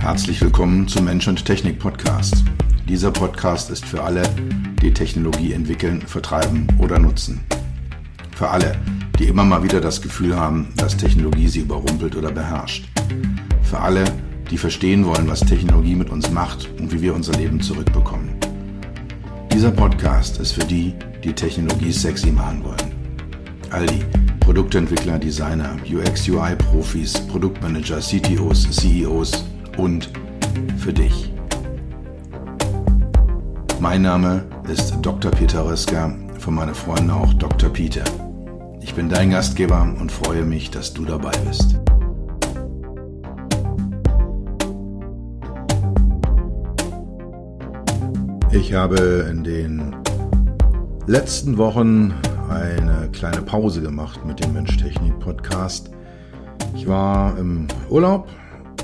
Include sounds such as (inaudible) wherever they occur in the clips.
Herzlich willkommen zum Mensch und Technik Podcast. Dieser Podcast ist für alle, die Technologie entwickeln, vertreiben oder nutzen. Für alle, die immer mal wieder das Gefühl haben, dass Technologie sie überrumpelt oder beherrscht. Für alle, die verstehen wollen, was Technologie mit uns macht und wie wir unser Leben zurückbekommen. Dieser Podcast ist für die, die Technologie sexy machen wollen. All die Produktentwickler, Designer, UX-UI-Profis, Produktmanager, CTOs, CEOs und für dich. Mein Name ist Dr. Peter Röska, von meinen Freunden auch Dr. Peter. Ich bin dein Gastgeber und freue mich, dass du dabei bist. Ich habe in den letzten Wochen eine kleine Pause gemacht mit dem Mensch-Technik-Podcast. Ich war im Urlaub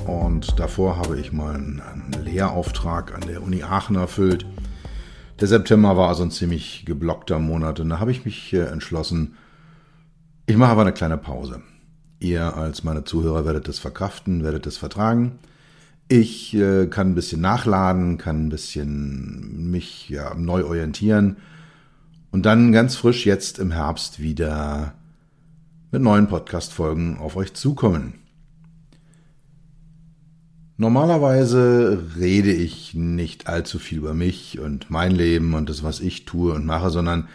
und davor habe ich mal einen Lehrauftrag an der Uni Aachen erfüllt. Der September war also ein ziemlich geblockter Monat und da habe ich mich äh, entschlossen, ich mache aber eine kleine Pause. Ihr als meine Zuhörer werdet es verkraften, werdet es vertragen. Ich äh, kann ein bisschen nachladen, kann ein bisschen mich ja, neu orientieren und dann ganz frisch jetzt im Herbst wieder mit neuen Podcast-Folgen auf euch zukommen. Normalerweise rede ich nicht allzu viel über mich und mein Leben und das, was ich tue und mache, sondern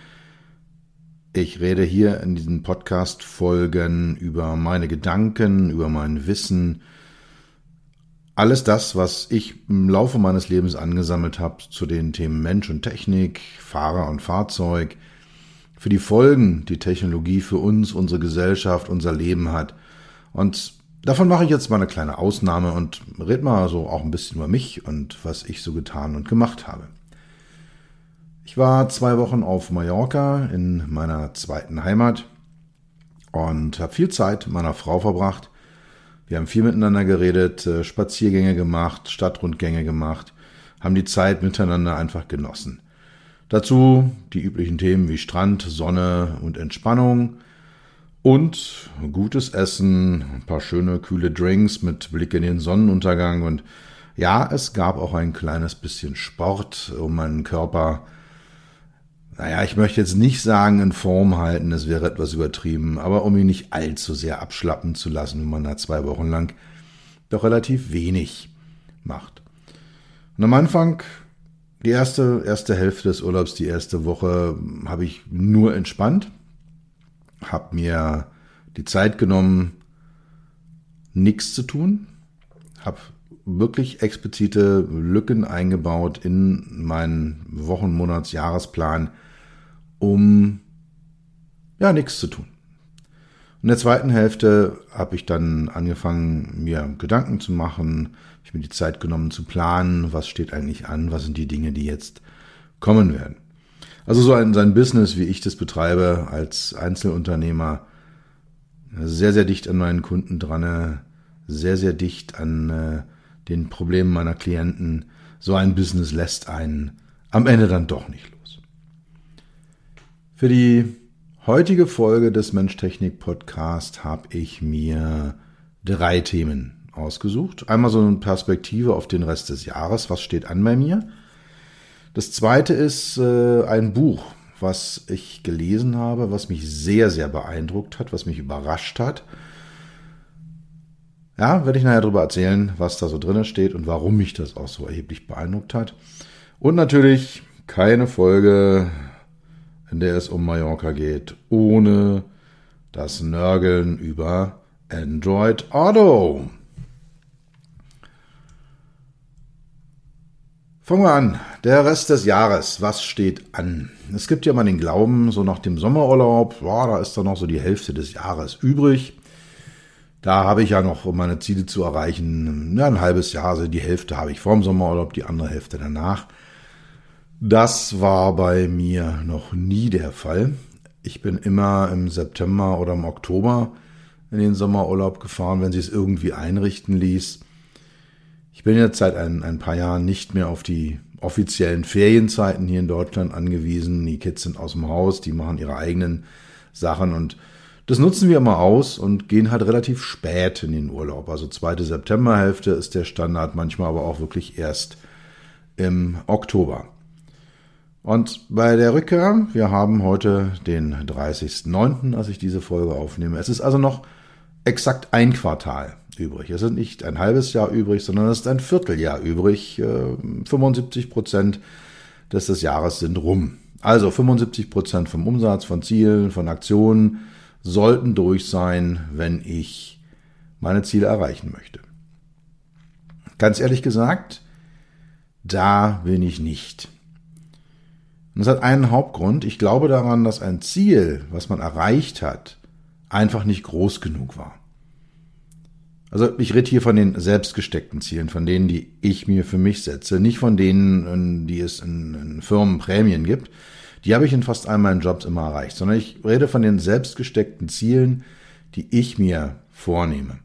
ich rede hier in diesen Podcast-Folgen über meine Gedanken, über mein Wissen, alles das, was ich im Laufe meines Lebens angesammelt habe zu den Themen Mensch und Technik, Fahrer und Fahrzeug, für die Folgen, die Technologie für uns, unsere Gesellschaft, unser Leben hat. Und Davon mache ich jetzt mal eine kleine Ausnahme und red mal so auch ein bisschen über mich und was ich so getan und gemacht habe. Ich war zwei Wochen auf Mallorca in meiner zweiten Heimat und habe viel Zeit mit meiner Frau verbracht. Wir haben viel miteinander geredet, äh, Spaziergänge gemacht, Stadtrundgänge gemacht, haben die Zeit miteinander einfach genossen. Dazu die üblichen Themen wie Strand, Sonne und Entspannung, und gutes Essen, ein paar schöne kühle Drinks mit Blick in den Sonnenuntergang und ja, es gab auch ein kleines bisschen Sport, um meinen Körper, naja, ich möchte jetzt nicht sagen in Form halten, es wäre etwas übertrieben, aber um ihn nicht allzu sehr abschlappen zu lassen, wenn man da zwei Wochen lang doch relativ wenig macht. Und am Anfang, die erste, erste Hälfte des Urlaubs, die erste Woche, habe ich nur entspannt, habe mir die Zeit genommen, nichts zu tun, habe wirklich explizite Lücken eingebaut in meinen Wochen-, Monats-, Jahresplan, um ja nichts zu tun. In der zweiten Hälfte habe ich dann angefangen, mir Gedanken zu machen, ich mir die Zeit genommen zu planen, was steht eigentlich an, was sind die Dinge, die jetzt kommen werden. Also so ein, sein Business, wie ich das betreibe als Einzelunternehmer, sehr, sehr dicht an meinen Kunden dran, sehr, sehr dicht an äh, den Problemen meiner Klienten. So ein Business lässt einen am Ende dann doch nicht los. Für die heutige Folge des Mensch-Technik Podcast habe ich mir drei Themen ausgesucht. Einmal so eine Perspektive auf den Rest des Jahres. Was steht an bei mir? Das zweite ist äh, ein Buch, was ich gelesen habe, was mich sehr, sehr beeindruckt hat, was mich überrascht hat. Ja, werde ich nachher darüber erzählen, was da so drin steht und warum mich das auch so erheblich beeindruckt hat. Und natürlich keine Folge, in der es um Mallorca geht, ohne das Nörgeln über Android Auto. Fangen wir an. Der Rest des Jahres, was steht an? Es gibt ja mal den Glauben, so nach dem Sommerurlaub, boah, da ist dann noch so die Hälfte des Jahres übrig. Da habe ich ja noch, um meine Ziele zu erreichen, ein halbes Jahr, also die Hälfte habe ich vor dem Sommerurlaub, die andere Hälfte danach. Das war bei mir noch nie der Fall. Ich bin immer im September oder im Oktober in den Sommerurlaub gefahren, wenn sie es irgendwie einrichten ließ. Ich bin jetzt seit ein, ein paar Jahren nicht mehr auf die offiziellen Ferienzeiten hier in Deutschland angewiesen. Die Kids sind aus dem Haus, die machen ihre eigenen Sachen und Das nutzen wir immer aus und gehen halt relativ spät in den Urlaub. Also zweite Septemberhälfte ist der Standard, manchmal aber auch wirklich erst im Oktober. Und bei der Rückkehr, wir haben heute den 30.09., als ich diese Folge aufnehme. Es ist also noch exakt ein Quartal übrig. Es ist nicht ein halbes Jahr übrig, sondern es ist ein Vierteljahr übrig. 75 äh, Prozent des Jahres sind rum. Also 75 Prozent vom Umsatz, von Zielen, von Aktionen sollten durch sein, wenn ich meine Ziele erreichen möchte. Ganz ehrlich gesagt, da bin ich nicht. Und das hat einen Hauptgrund. Ich glaube daran, dass ein Ziel, was man erreicht hat, einfach nicht groß genug war. Also ich rede hier von den selbstgesteckten Zielen, von denen, die ich mir für mich setze, nicht von denen, die es in, in Firmenprämien gibt. Die habe ich in fast all meinen Jobs immer erreicht, sondern ich rede von den selbstgesteckten Zielen, die ich mir vornehme.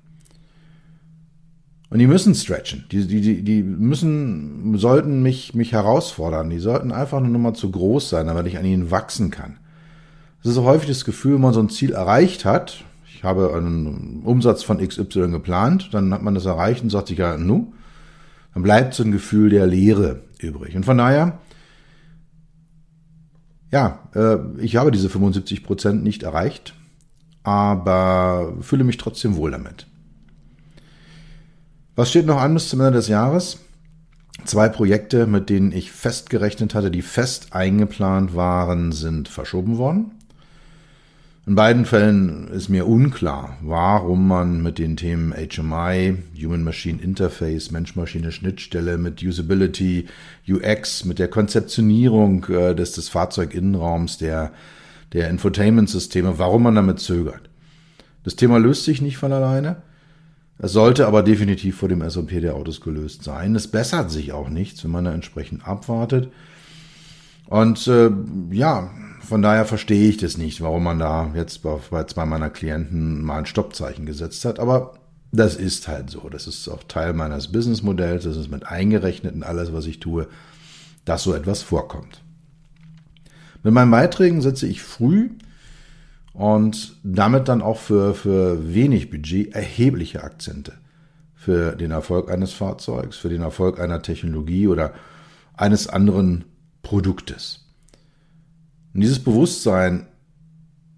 Und die müssen stretchen. Die, die, die, die müssen, sollten mich, mich herausfordern. Die sollten einfach nur noch mal zu groß sein, damit ich an ihnen wachsen kann. Es ist häufig das Gefühl, wenn man so ein Ziel erreicht hat, ich habe einen Umsatz von XY geplant, dann hat man das erreicht und sagt sich ja, nu, dann bleibt so ein Gefühl der Leere übrig. Und von daher, ja, äh, ich habe diese 75 Prozent nicht erreicht, aber fühle mich trotzdem wohl damit. Was steht noch an bis zum Ende des Jahres? Zwei Projekte, mit denen ich fest gerechnet hatte, die fest eingeplant waren, sind verschoben worden. In beiden Fällen ist mir unklar, warum man mit den Themen HMI, Human Machine Interface, Mensch-Maschine-Schnittstelle, mit Usability, UX, mit der Konzeptionierung äh, des, des Fahrzeuginnenraums, der, der Infotainment-Systeme, warum man damit zögert. Das Thema löst sich nicht von alleine. Es sollte aber definitiv vor dem SOP der Autos gelöst sein. Es bessert sich auch nichts, wenn man da entsprechend abwartet. Und äh, ja, von daher verstehe ich das nicht, warum man da jetzt bei zwei meiner Klienten mal ein Stoppzeichen gesetzt hat. Aber das ist halt so. Das ist auch Teil meines Businessmodells. Das ist mit eingerechnet in alles, was ich tue, dass so etwas vorkommt. Mit meinen Beiträgen setze ich früh und damit dann auch für, für wenig Budget erhebliche Akzente für den Erfolg eines Fahrzeugs, für den Erfolg einer Technologie oder eines anderen Produktes. Und dieses Bewusstsein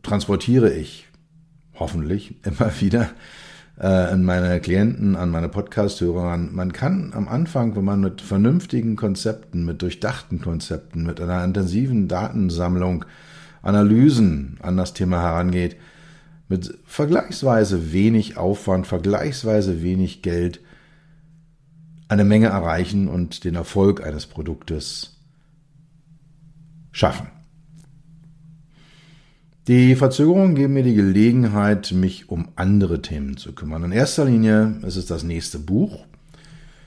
transportiere ich hoffentlich immer wieder äh, an meine Klienten, an meine Podcast-Hörer. Man kann am Anfang, wenn man mit vernünftigen Konzepten, mit durchdachten Konzepten, mit einer intensiven Datensammlung, Analysen an das Thema herangeht, mit vergleichsweise wenig Aufwand, vergleichsweise wenig Geld eine Menge erreichen und den Erfolg eines Produktes schaffen. Die Verzögerungen geben mir die Gelegenheit, mich um andere Themen zu kümmern. In erster Linie ist es das nächste Buch.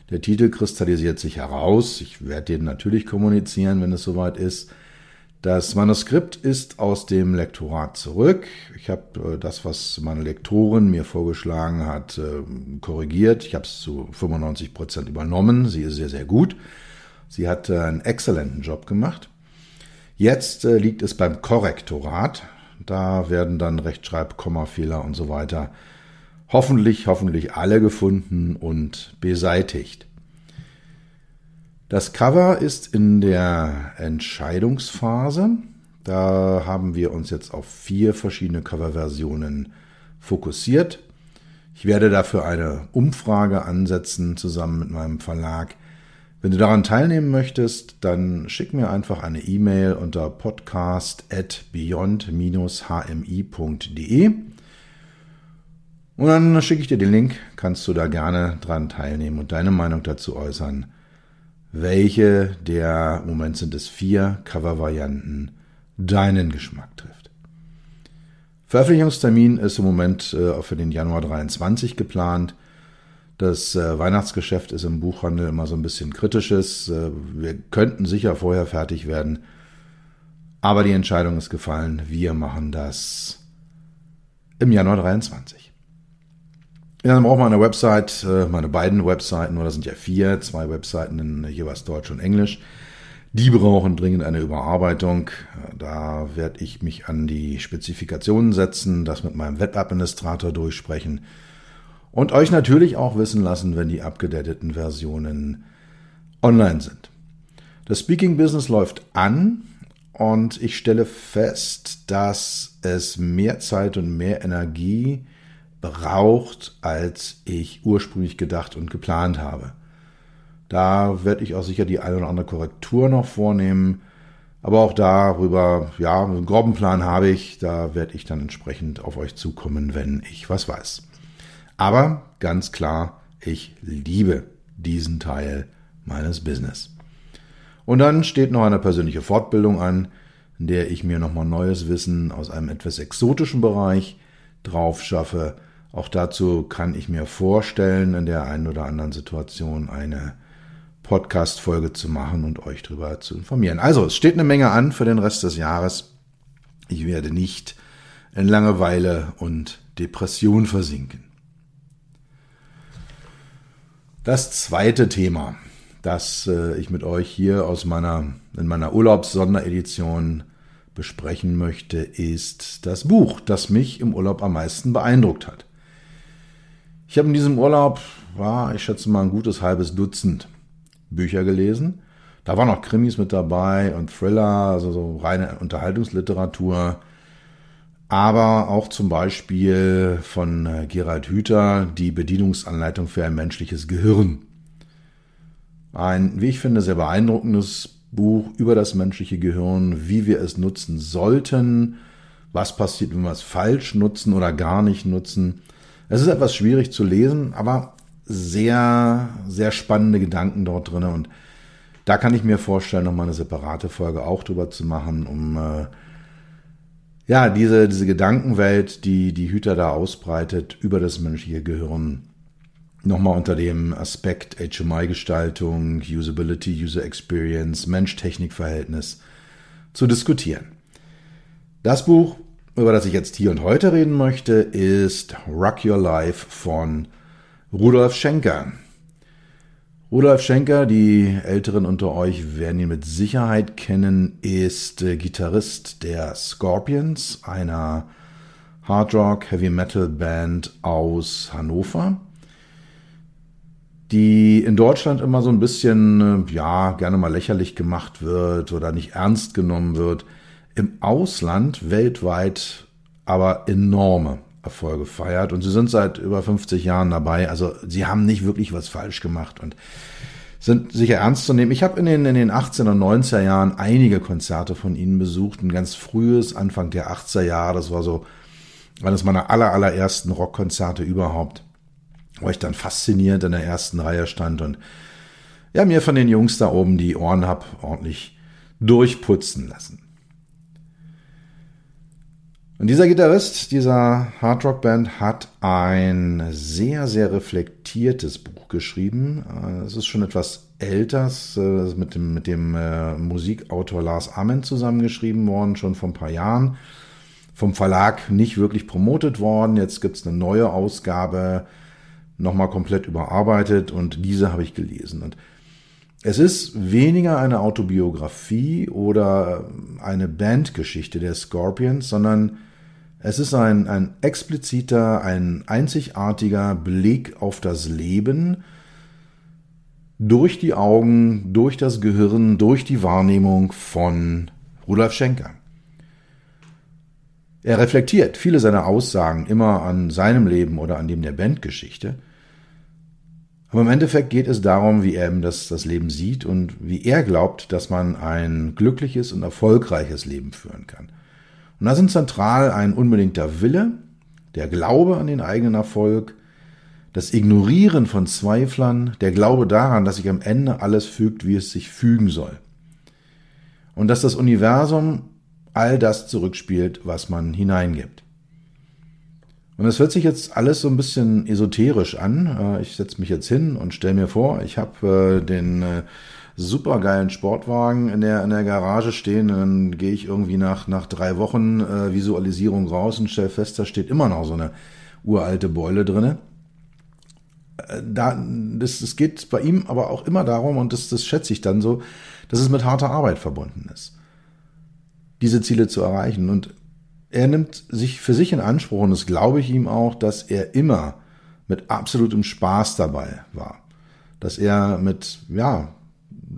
Der Titel kristallisiert sich heraus. Ich werde den natürlich kommunizieren, wenn es soweit ist. Das Manuskript ist aus dem Lektorat zurück. Ich habe äh, das, was meine Lektorin mir vorgeschlagen hat, äh, korrigiert. Ich habe es zu 95 Prozent übernommen. Sie ist sehr, sehr gut. Sie hat äh, einen exzellenten Job gemacht. Jetzt liegt es beim Korrektorat. Da werden dann Rechtschreib, Kommafehler und so weiter hoffentlich, hoffentlich alle gefunden und beseitigt. Das Cover ist in der Entscheidungsphase. Da haben wir uns jetzt auf vier verschiedene Coverversionen fokussiert. Ich werde dafür eine Umfrage ansetzen zusammen mit meinem Verlag. Wenn du daran teilnehmen möchtest, dann schick mir einfach eine E-Mail unter podcast at beyond-hmi.de und dann schicke ich dir den Link, kannst du da gerne dran teilnehmen und deine Meinung dazu äußern, welche der, im Moment sind es vier Cover-Varianten, deinen Geschmack trifft. Veröffentlichungstermin ist im Moment äh, für den Januar 23 geplant. Das äh, Weihnachtsgeschäft ist im Buchhandel immer so ein bisschen kritisches. Äh, wir könnten sicher vorher fertig werden. Aber die Entscheidung ist gefallen. Wir machen das im Januar 23. Ja, dann braucht man eine Website, äh, meine beiden Webseiten, oder sind ja vier, zwei Webseiten in jeweils Deutsch und Englisch. Die brauchen dringend eine Überarbeitung. Da werde ich mich an die Spezifikationen setzen, das mit meinem Webadministrator durchsprechen und euch natürlich auch wissen lassen, wenn die abgedateten Versionen online sind. Das Speaking Business läuft an und ich stelle fest, dass es mehr Zeit und mehr Energie braucht, als ich ursprünglich gedacht und geplant habe. Da werde ich auch sicher die eine oder andere Korrektur noch vornehmen. Aber auch darüber, ja, einen groben Plan habe ich. Da werde ich dann entsprechend auf euch zukommen, wenn ich was weiß. Aber ganz klar, ich liebe diesen Teil meines Business. Und dann steht noch eine persönliche Fortbildung an, in der ich mir nochmal neues Wissen aus einem etwas exotischen Bereich drauf schaffe. Auch dazu kann ich mir vorstellen, in der einen oder anderen Situation eine Podcast-Folge zu machen und euch darüber zu informieren. Also, es steht eine Menge an für den Rest des Jahres. Ich werde nicht in Langeweile und Depression versinken. Das zweite Thema, das äh, ich mit euch hier aus meiner, in meiner Urlaubssonderedition besprechen möchte, ist das Buch, das mich im Urlaub am meisten beeindruckt hat. Ich habe in diesem Urlaub, war, ich schätze mal, ein gutes halbes Dutzend Bücher gelesen. Da waren auch Krimis mit dabei und Thriller, also so reine Unterhaltungsliteratur. Aber auch zum Beispiel von äh, Gerald Hüther die Bedienungsanleitung für ein menschliches Gehirn. Ein, wie ich finde, sehr beeindruckendes Buch über das menschliche Gehirn, wie wir es nutzen sollten, was passiert, wenn wir es falsch nutzen oder gar nicht nutzen. Es ist etwas schwierig zu lesen, aber sehr, sehr spannende Gedanken dort drin. Und da kann ich mir vorstellen, nochmal eine separate Folge auch drüber zu machen, um äh, ja, diese, diese Gedankenwelt, die die Hüter da ausbreitet über das menschliche Gehirn, nochmal unter dem Aspekt HMI-Gestaltung, Usability, User Experience, Mensch-Technik-Verhältnis zu diskutieren. Das Buch, über das ich jetzt hier und heute reden möchte, ist Rock Your Life von Rudolf Schenker. Rudolf Schenker, die Älteren unter euch werden ihn mit Sicherheit kennen, ist äh, Gitarrist der Scorpions, einer Hard Rock Heavy Metal Band aus Hannover, die in Deutschland immer so ein bisschen, äh, ja, gerne mal lächerlich gemacht wird oder nicht ernst genommen wird. Im Ausland weltweit aber enorme Erfolge feiert. Und sie sind seit über 50 Jahren dabei. Also sie haben nicht wirklich was falsch gemacht und sind sicher ernst zu nehmen. Ich habe in den, in den 18er und 90er Jahren einige Konzerte von ihnen besucht. Ein ganz frühes, Anfang der 80er Jahre. Das war so eines meiner aller, allerersten Rockkonzerte überhaupt. Wo ich dann fasziniert in der ersten Reihe stand und ja, mir von den Jungs da oben die Ohren hab ordentlich durchputzen lassen. Und dieser Gitarrist dieser Hardrock-Band hat ein sehr, sehr reflektiertes Buch geschrieben. Äh, es ist schon etwas älter, mit dem, mit dem äh, Musikautor Lars Ament zusammengeschrieben worden, schon vor ein paar Jahren. Vom Verlag nicht wirklich promotet worden. Jetzt gibt es eine neue Ausgabe, nochmal komplett überarbeitet und diese habe ich gelesen. Und es ist weniger eine Autobiografie oder eine Bandgeschichte der Scorpions, sondern es ist ein, ein expliziter, ein einzigartiger Blick auf das Leben durch die Augen, durch das Gehirn, durch die Wahrnehmung von Rudolf Schenker. Er reflektiert viele seiner Aussagen immer an seinem Leben oder an dem der Bandgeschichte. Aber im Endeffekt geht es darum, wie er eben das, das Leben sieht und wie er glaubt, dass man ein glückliches und erfolgreiches Leben führen kann. Und da sind zentral ein unbedingter Wille, der Glaube an den eigenen Erfolg, das Ignorieren von Zweiflern, der Glaube daran, dass sich am Ende alles fügt, wie es sich fügen soll. Und dass das Universum all das zurückspielt, was man hineingibt. Und es hört sich jetzt alles so ein bisschen esoterisch an. Äh, ich setze mich jetzt hin und stelle mir vor, ich habe äh, den äh, supergeilen Sportwagen in der, in der Garage stehen. Dann gehe ich irgendwie nach, nach drei Wochen äh, Visualisierung raus und stelle fest, da steht immer noch so eine uralte Beule drinne. äh, da, das, das geht bei ihm aber auch immer darum, und das, das schätze ich dann so, dass es mit harter Arbeit verbunden ist, diese Ziele zu erreichen. Und er nimmt sich für sich in Anspruch, und das glaube ich ihm auch, dass er immer mit absolutem Spaß dabei war. Dass er mit, ja,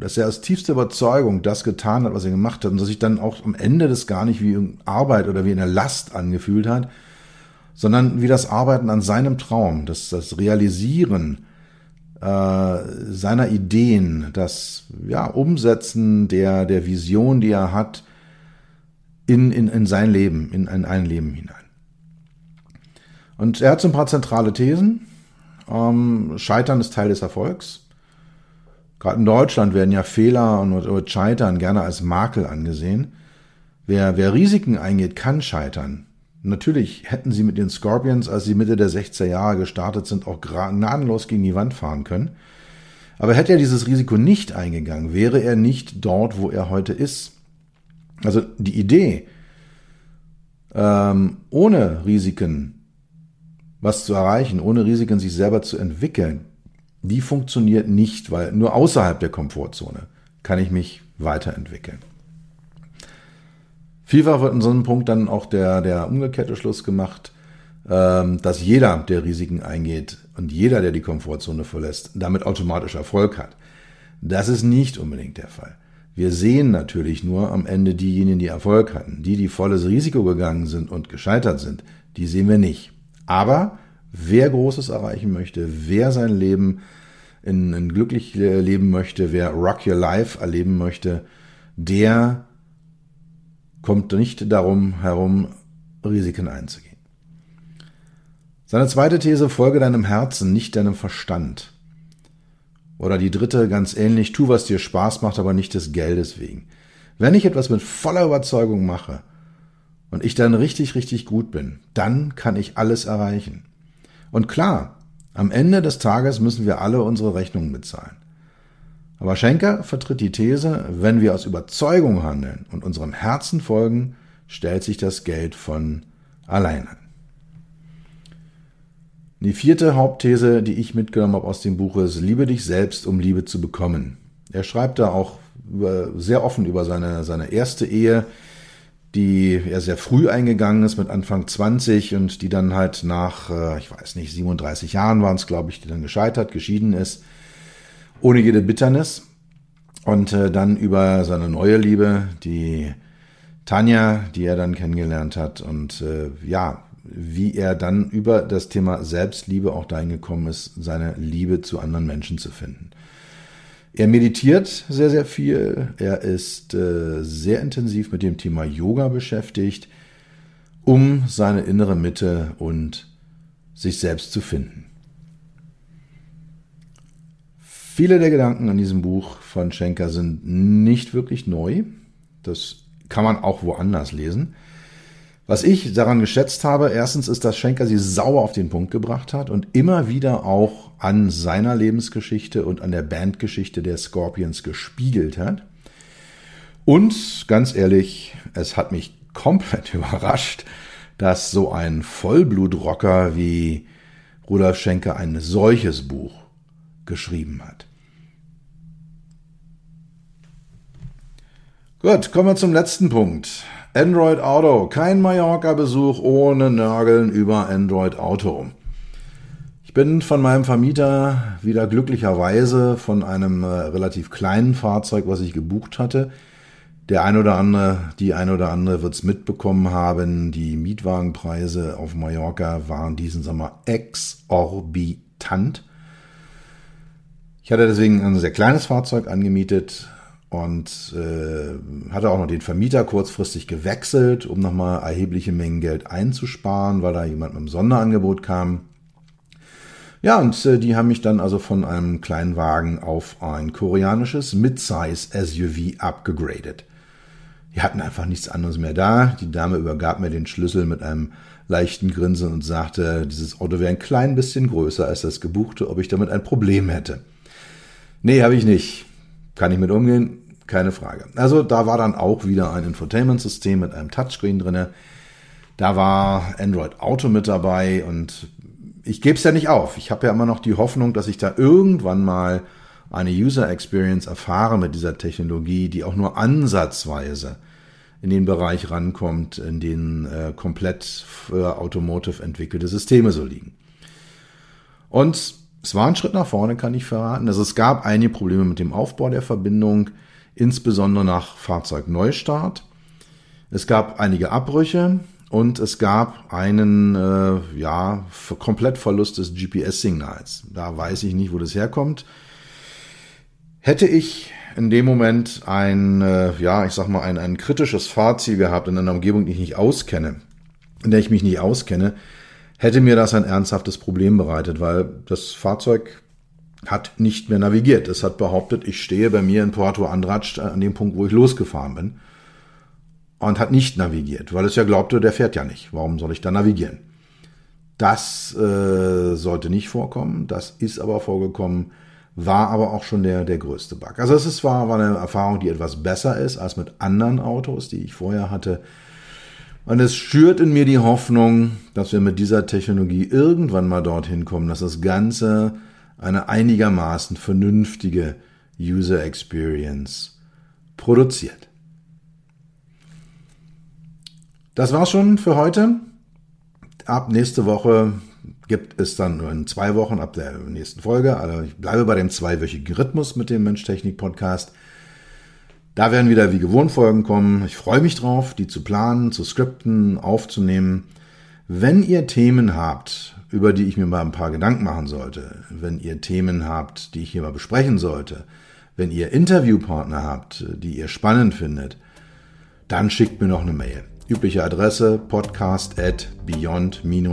dass er aus tiefster Überzeugung das getan hat, was er gemacht hat und dass sich dann auch am Ende das gar nicht wie Arbeit oder wie eine Last angefühlt hat, sondern wie das Arbeiten an seinem Traum, das, das Realisieren äh, seiner Ideen, das ja, Umsetzen der, der Vision, die er hat, in, in, in sein Leben, in, in ein Leben hinein. Und er hat so ein paar zentrale Thesen. Ähm, Scheitern ist Teil des Erfolgs. Gerade in Deutschland werden ja Fehler und Scheitern gerne als Makel angesehen. Wer, wer Risiken eingeht, kann scheitern. Natürlich hätten sie mit den Scorpions, als sie Mitte der 60er Jahre gestartet sind, auch gnadenlos gegen die Wand fahren können. Aber hätte er dieses Risiko nicht eingegangen, wäre er nicht dort, wo er heute ist. Also die Idee, ähm, ohne Risiken was zu erreichen, ohne Risiken sich selber zu entwickeln, die funktioniert nicht, weil nur außerhalb der Komfortzone kann ich mich weiterentwickeln. Vielfach wird in so einem Punkt dann auch der, der umgekehrte Schluss gemacht, ähm, dass jeder, der Risiken eingeht und jeder, der die Komfortzone verlässt, damit automatisch Erfolg hat. Das ist nicht unbedingt der Fall. Wir sehen natürlich nur am Ende diejenigen, die Erfolg hatten. Die, die volles Risiko gegangen sind und gescheitert sind, die sehen wir nicht. Aber wer Großes erreichen möchte, wer sein Leben in, in glücklich leben möchte, wer Rock Your Life erleben möchte, der kommt nicht darum herum, Risiken einzugehen. Seine zweite These, folge deinem Herzen, nicht deinem Verstand. Oder die dritte, ganz ähnlich, tu, was dir Spaß macht, aber nicht des Geldes wegen. Wenn ich etwas mit voller Überzeugung mache und ich dann richtig, richtig gut bin, dann kann ich alles erreichen. Und klar, am Ende des Tages müssen wir alle unsere Rechnungen bezahlen. Aber Schenker vertritt die These, wenn wir aus Überzeugung handeln und unserem Herzen folgen, stellt sich das Geld von alleine. Die vierte Hauptthese, die ich mitgenommen habe aus dem Buch ist, liebe dich selbst, um Liebe zu bekommen. Er schreibt da auch sehr offen über seine, seine erste Ehe, die er sehr früh eingegangen ist mit Anfang 20 und die dann halt nach, äh, ich weiß nicht, 37 Jahren waren es, glaube ich, die dann gescheitert, geschieden ist ohne jede Bitternis. Und äh, dann über seine neue Liebe, die Tanja, die er dann kennengelernt hat. Und äh, ja, wie er dann über das Thema Selbstliebe auch dahin gekommen ist, seine Liebe zu anderen Menschen zu finden. Er meditiert sehr, sehr viel. Er ist äh, sehr intensiv mit dem Thema Yoga beschäftigt, um seine innere Mitte und sich selbst zu finden. Viele der Gedanken an diesem Buch von Schenker sind nicht wirklich neu. Das kann man auch woanders lesen. Was ich daran geschätzt habe, erstens ist, dass Schenker sie sauber auf den Punkt gebracht hat und immer wieder auch an seiner Lebensgeschichte und an der Bandgeschichte der Scorpions gespiegelt hat. Und ganz ehrlich, es hat mich komplett (laughs) überrascht, dass so ein Vollblutrocker wie Rudolf Schenker ein solches Buch geschrieben hat. Gut, kommen wir zum letzten Punkt. Android Auto. Kein Mallorca-Besuch ohne Nörgeln über Android Auto. Ich bin von meinem Vermieter wieder glücklicherweise von einem äh, relativ kleinen Fahrzeug, was ich gebucht hatte. Der ein oder andere, die ein oder andere wird es mitbekommen haben. Die Mietwagenpreise auf Mallorca waren diesen Sommer exorbitant. Ich hatte deswegen ein sehr kleines Fahrzeug angemietet und äh, hatte auch noch den Vermieter kurzfristig gewechselt, um nochmal erhebliche Mengen Geld einzusparen, weil da jemand mit einem Sonderangebot kam. Ja, und äh, die haben mich dann also von einem kleinen Wagen auf ein koreanisches Midsize SUV abgegradet. Die hatten einfach nichts anderes mehr da. Die Dame übergab mir den Schlüssel mit einem leichten Grinsen und sagte, dieses Auto wäre ein klein bisschen größer als das gebuchte, ob ich damit ein Problem hätte. Nee, habe ich nicht. Kann ich mit umgehen? Keine Frage. Also da war dann auch wieder ein Infotainment-System mit einem Touchscreen drinne. Da war Android Auto mit dabei und ich gebe es ja nicht auf. Ich habe ja immer noch die Hoffnung, dass ich da irgendwann mal eine User Experience erfahre mit dieser Technologie, die auch nur ansatzweise in den Bereich rankommt, in den äh, komplett für Automotive entwickelte Systeme so liegen. Und es war ein Schritt nach vorne, kann ich verraten. Also es gab einige Probleme mit dem Aufbau der Verbindung, insbesondere nach Fahrzeugneustart. Es gab einige Abbrüche und es gab einen äh, ja, Komplettverlust des GPS-Signals. Da weiß ich nicht, wo das herkommt. Hätte ich in dem Moment ein, äh, ja, ich sag mal, ein, ein kritisches Fahrziel gehabt in einer Umgebung, die ich nicht auskenne, in der ich mich nicht auskenne, hätte mir das ein ernsthaftes Problem bereitet, weil das Fahrzeug hat nicht mehr navigiert. Es hat behauptet, ich stehe bei mir in Porto Andratsch an dem Punkt, wo ich losgefahren bin. Und hat nicht navigiert, weil es ja glaubte, der fährt ja nicht. Warum soll ich da navigieren? Das äh, sollte nicht vorkommen. Das ist aber vorgekommen war aber auch schon der, der größte Bug. Also es ist, war, war eine Erfahrung, die etwas besser ist als mit anderen Autos, die ich vorher hatte. Und es schürt in mir die Hoffnung, dass wir mit dieser Technologie irgendwann mal dorthin kommen, dass das Ganze eine einigermaßen vernünftige User Experience produziert. Das war's schon für heute. Ab nächste Woche gibt es dann nur in zwei Wochen ab der nächsten Folge. Also ich bleibe bei dem zweiwöchigen Rhythmus mit dem Mensch-Technik-Podcast. Da werden wieder wie gewohnt Folgen kommen. Ich freue mich drauf, die zu planen, zu skripten, aufzunehmen. Wenn ihr Themen habt, über die ich mir mal ein paar Gedanken machen sollte, wenn ihr Themen habt, die ich hier mal besprechen sollte, wenn ihr Interviewpartner habt, die ihr spannend findet, dann schickt mir noch eine Mail. Übliche Adresse podcast at beyond-hmi.de.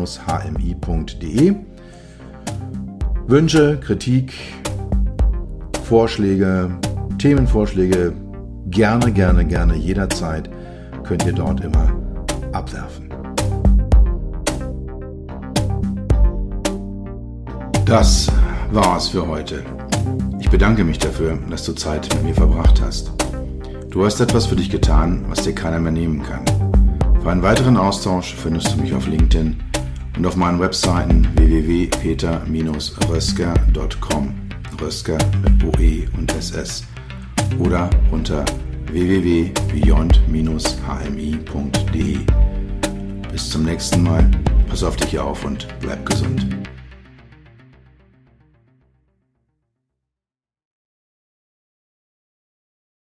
Wünsche, Kritik, Vorschläge, Themenvorschläge, gerne, gerne, gerne jederzeit könnt ihr dort immer abwerfen. Das war's für heute. Ich bedanke mich dafür, dass du Zeit mit mir verbracht hast. Du hast etwas für dich getan, was dir keiner mehr nehmen kann. Für einen weiteren Austausch findest du mich auf LinkedIn und auf meinen Webseiten www.peter-rösker.com Rösker mit OE und SS oder unter www.beyond-hmi.de. Bis zum nächsten Mal, pass auf dich auf und bleib gesund.